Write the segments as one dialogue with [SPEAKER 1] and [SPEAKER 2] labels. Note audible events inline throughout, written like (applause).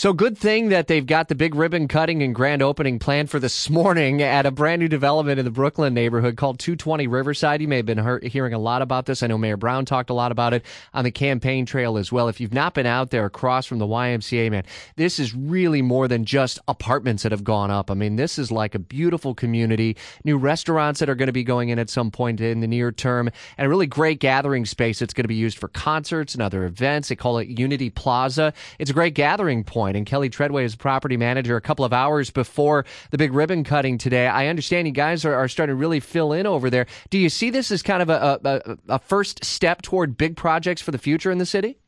[SPEAKER 1] So good thing that they've got the big ribbon cutting and grand opening planned for this (laughs) morning at a brand new development in the Brooklyn neighborhood called 220 Riverside. You may have been hearing a lot about this. I know Mayor Brown talked a lot about it on the campaign trail as well. If you've not been out there across from the YMCA, man, this is really more than just apartments that have gone up. I mean, this is like a beautiful community, new restaurants that are going to be going in at some point in the near term, and a really great gathering space that's going to be used for concerts and other events. They call it Unity Plaza. It's a great gathering point point. And Kelly Treadway is property manager a couple of hours before the big ribbon cutting today. I understand you guys are, are starting to really fill in over there. Do you see this as kind of a, a, a first step toward big projects for the future in the city?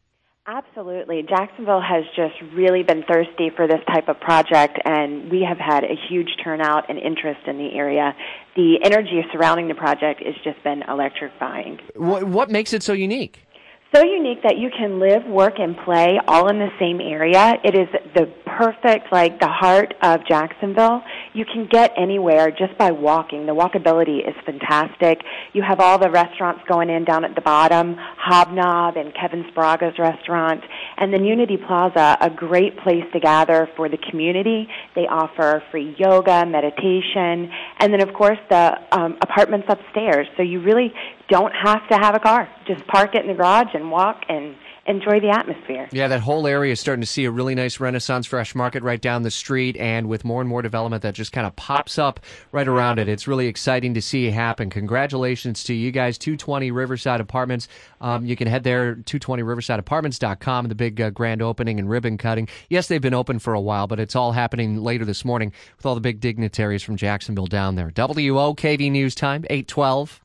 [SPEAKER 2] Absolutely. Jacksonville has just really been thirsty for this type of project, and we have had a huge turnout and interest in the area. The energy surrounding the project has just been electrifying.
[SPEAKER 1] What, what makes it so unique?
[SPEAKER 2] So unique that you can live, work, and play all in the same area. It is the perfect, like the heart of Jacksonville. You can get anywhere just by walking. The walkability is fantastic. You have all the restaurants going in down at the bottom, Hobnob and Kevin Sbraga's restaurant, and then Unity Plaza, a great place to gather for the community. They offer free yoga, meditation, and then of course the um, apartments upstairs. So you really don't have to have a car. Just park it in the garage and walk and enjoy the atmosphere.
[SPEAKER 1] Yeah, that whole area is starting to see a really nice Renaissance Fresh Market right down the street, and with more and more development that just kind of pops up right around it. It's really exciting to see happen. Congratulations to you guys, 220 Riverside Apartments. Um, you can head there, 220riversideapartments.com, the big uh, grand opening and ribbon cutting. Yes, they've been open for a while, but it's all happening later this morning with all the big dignitaries from Jacksonville down there. WOKV News Time, 812.